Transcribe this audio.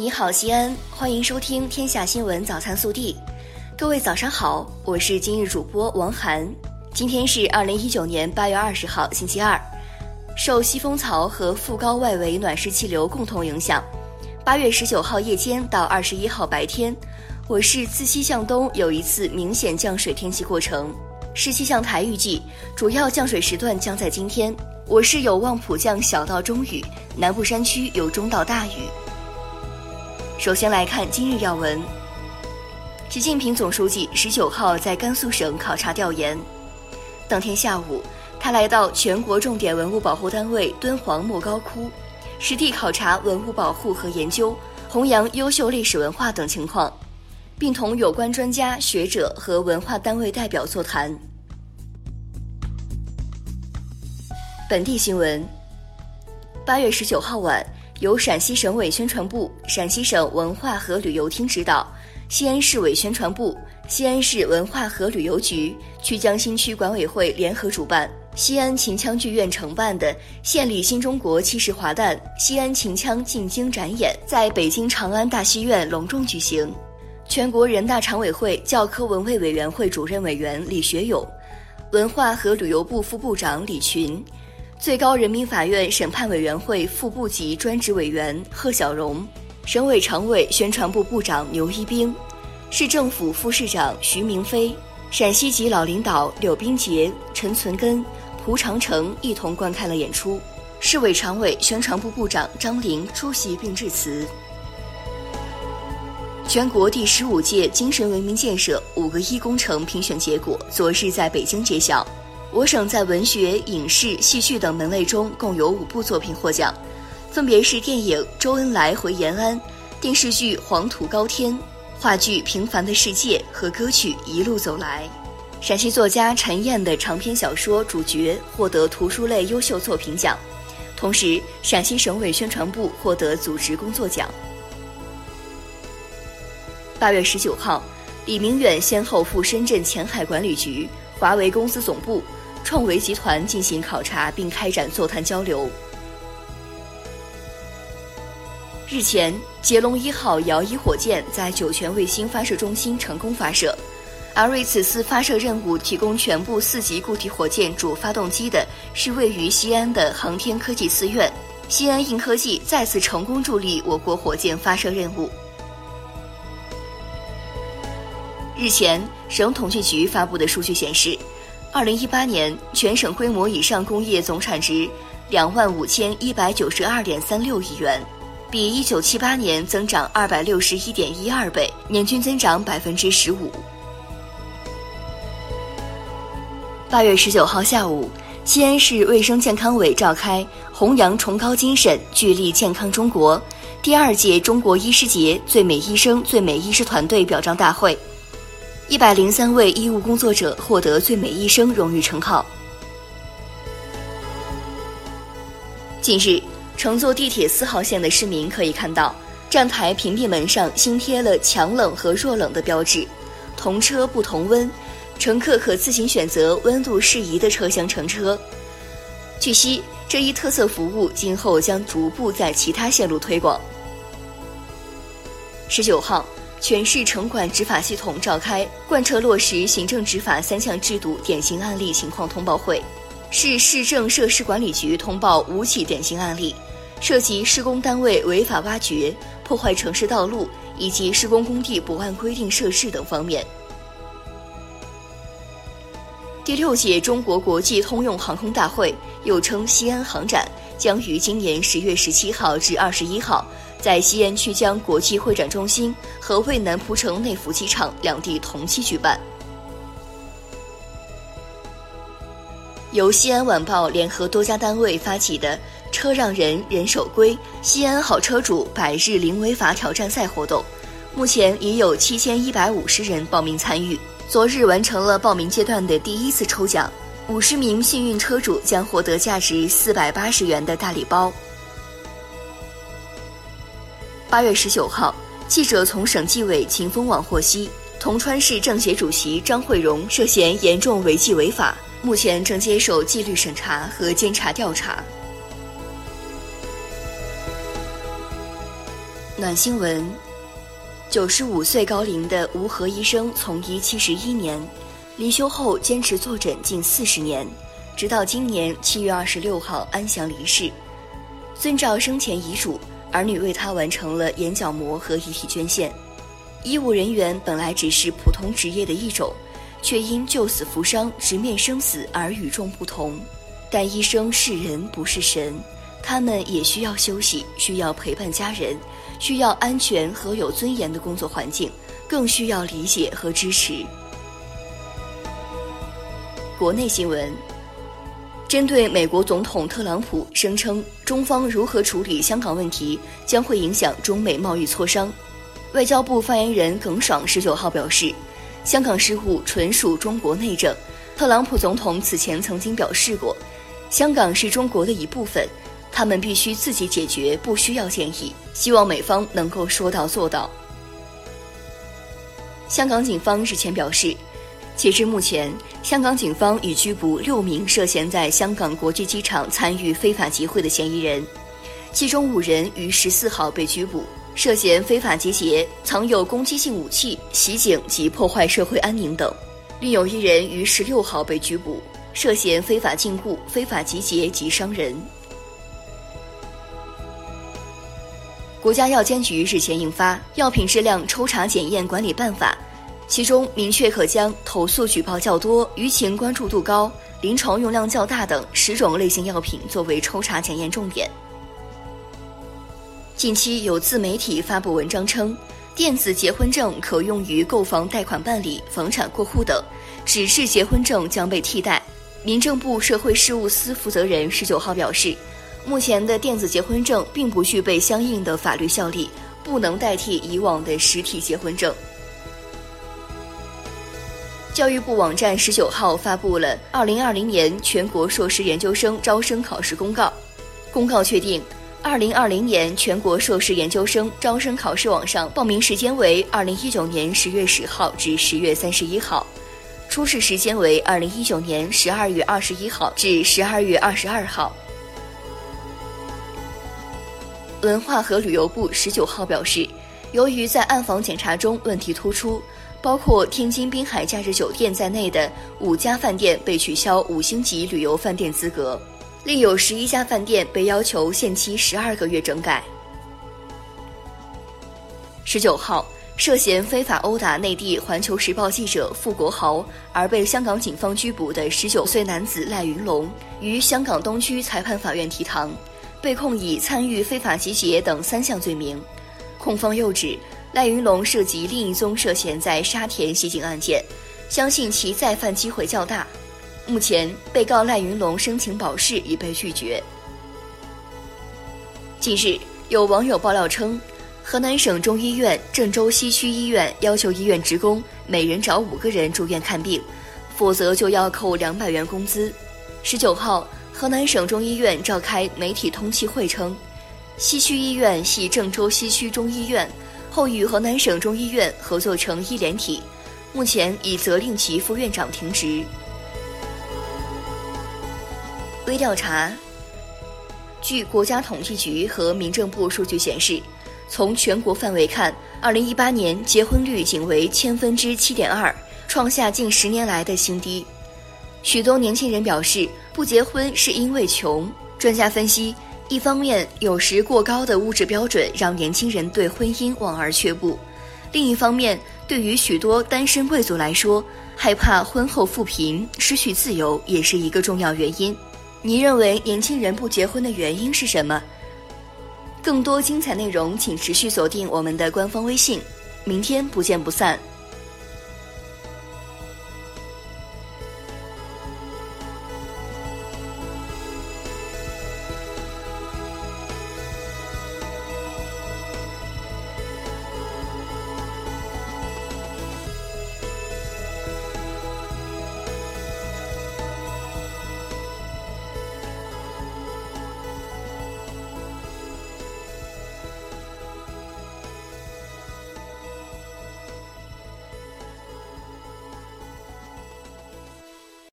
你好，西安，欢迎收听《天下新闻早餐速递》。各位早上好，我是今日主播王涵。今天是二零一九年八月二十号，星期二。受西风槽和副高外围暖湿气流共同影响，八月十九号夜间到二十一号白天，我市自西向东有一次明显降水天气过程。市气象台预计，主要降水时段将在今天，我市有望普降小到中雨，南部山区有中到大雨。首先来看今日要闻。习近平总书记十九号在甘肃省考察调研，当天下午，他来到全国重点文物保护单位敦煌莫高窟，实地考察文物保护和研究、弘扬优秀历史文化等情况，并同有关专家学者和文化单位代表座谈。本地新闻：八月十九号晚。由陕西省委宣传部、陕西省文化和旅游厅指导，西安市委宣传部、西安市文化和旅游局、曲江新区管委会联合主办，西安秦腔剧院承办的“献礼新中国七十华诞”西安秦腔进京展演在北京长安大戏院隆重举行。全国人大常委会教科文卫委员会主任委员李学勇，文化和旅游部副部长李群。最高人民法院审判委员会副部级专职委员贺小荣，省委常委、宣传部部长牛一兵，市政府副市长徐明飞，陕西籍老领导柳斌杰、陈存根、蒲长城一同观看了演出。市委常委、宣传部部长张玲出席并致辞。全国第十五届精神文明建设五个一工程评选结果昨日在北京揭晓。我省在文学、影视、戏剧等门类中共有五部作品获奖，分别是电影《周恩来回延安》、电视剧《黄土高天》、话剧《平凡的世界》和歌曲《一路走来》。陕西作家陈燕的长篇小说《主角》获得图书类优秀作品奖，同时陕西省委宣传部获得组织工作奖。八月十九号，李明远先后赴深圳前海管理局、华为公司总部。创维集团进行考察并开展座谈交流。日前，捷龙一号遥一火箭在酒泉卫星发射中心成功发射，而为此次发射任务提供全部四级固体火箭主发动机的是位于西安的航天科技四院。西安硬科技再次成功助力我国火箭发射任务。日前，省统计局发布的数据显示。二零一八年全省规模以上工业总产值两万五千一百九十二点三六亿元，比一九七八年增长二百六十一点一二倍，年均增长百分之十五。八月十九号下午，西安市卫生健康委召开“弘扬崇高精神，聚力健康中国”第二届中国医师节最美医生、最美医师团队表彰大会。一百零三位医务工作者获得最美医生荣誉称号。近日，乘坐地铁四号线的市民可以看到，站台屏蔽门上新贴了强冷和弱冷的标志，同车不同温，乘客可自行选择温度适宜的车厢乘车。据悉，这一特色服务今后将逐步在其他线路推广。十九号。全市城管执法系统召开贯彻落实行政执法三项制度典型案例情况通报会，市市政设施管理局通报五起典型案例，涉及施工单位违法挖掘、破坏城市道路以及施工工地不按规定设置等方面。第六届中国国际通用航空大会，又称西安航展，将于今年十月十七号至二十一号。在西安曲江国际会展中心和渭南蒲城内湖机场两地同期举办。由西安晚报联合多家单位发起的“车让人人守规，西安好车主百日零违法挑战赛”活动，目前已有七千一百五十人报名参与。昨日完成了报名阶段的第一次抽奖，五十名幸运车主将获得价值四百八十元的大礼包。八月十九号，记者从省纪委秦风网获悉，铜川市政协主席张惠荣涉嫌严重违纪违法，目前正接受纪律审查和监察调查。暖新闻：九十五岁高龄的吴和医生从医七十一年，离休后坚持坐诊近四十年，直到今年七月二十六号安详离世。遵照生前遗嘱，儿女为他完成了眼角膜和遗体捐献。医务人员本来只是普通职业的一种，却因救死扶伤、直面生死而与众不同。但医生是人，不是神。他们也需要休息，需要陪伴家人，需要安全和有尊严的工作环境，更需要理解和支持。国内新闻：针对美国总统特朗普声称中方如何处理香港问题将会影响中美贸易磋商，外交部发言人耿爽十九号表示，香港事务纯属中国内政。特朗普总统此前曾经表示过，香港是中国的一部分。他们必须自己解决，不需要建议。希望美方能够说到做到。香港警方日前表示，截至目前，香港警方已拘捕六名涉嫌在香港国际机场参与非法集会的嫌疑人，其中五人于十四号被拘捕，涉嫌非法集结、藏有攻击性武器、袭警及破坏社会安宁等；另有一人于十六号被拘捕，涉嫌非法禁锢、非法集结及伤人。国家药监局日前印发《药品质量抽查检验管理办法》，其中明确可将投诉举报较多、舆情关注度高、临床用量较大等十种类型药品作为抽查检验重点。近期有自媒体发布文章称，电子结婚证可用于购房贷款办理、房产过户等，纸质结婚证将被替代。民政部社会事务司负责人十九号表示。目前的电子结婚证并不具备相应的法律效力，不能代替以往的实体结婚证。教育部网站十九号发布了二零二零年全国硕士研究生招生考试公告。公告确定，二零二零年全国硕士研究生招生考试网上报名时间为二零一九年十月十号至十月三十一号，初试时间为二零一九年十二月二十一号至十二月二十二号。文化和旅游部十九号表示，由于在暗访检查中问题突出，包括天津滨海假日酒店在内的五家饭店被取消五星级旅游饭店资格，另有十一家饭店被要求限期十二个月整改。十九号，涉嫌非法殴打内地《环球时报》记者傅国豪而被香港警方拘捕的十九岁男子赖云龙，于香港东区裁判法院提堂。被控以参与非法集结等三项罪名，控方又指赖云龙涉及另一宗涉嫌在沙田袭警案件，相信其再犯机会较大。目前，被告赖云龙申请保释已被拒绝。近日，有网友爆料称，河南省中医院郑州西区医院要求医院职工每人找五个人住院看病，否则就要扣两百元工资。十九号。河南省中医院召开媒体通气会称，西区医院系郑州西区中医院，后与河南省中医院合作成医联体，目前已责令其副院长停职。微调查，据国家统计局和民政部数据显示，从全国范围看，二零一八年结婚率仅为千分之七点二，创下近十年来的新低。许多年轻人表示不结婚是因为穷。专家分析，一方面有时过高的物质标准让年轻人对婚姻望而却步；另一方面，对于许多单身贵族来说，害怕婚后富贫、失去自由也是一个重要原因。你认为年轻人不结婚的原因是什么？更多精彩内容，请持续锁定我们的官方微信。明天不见不散。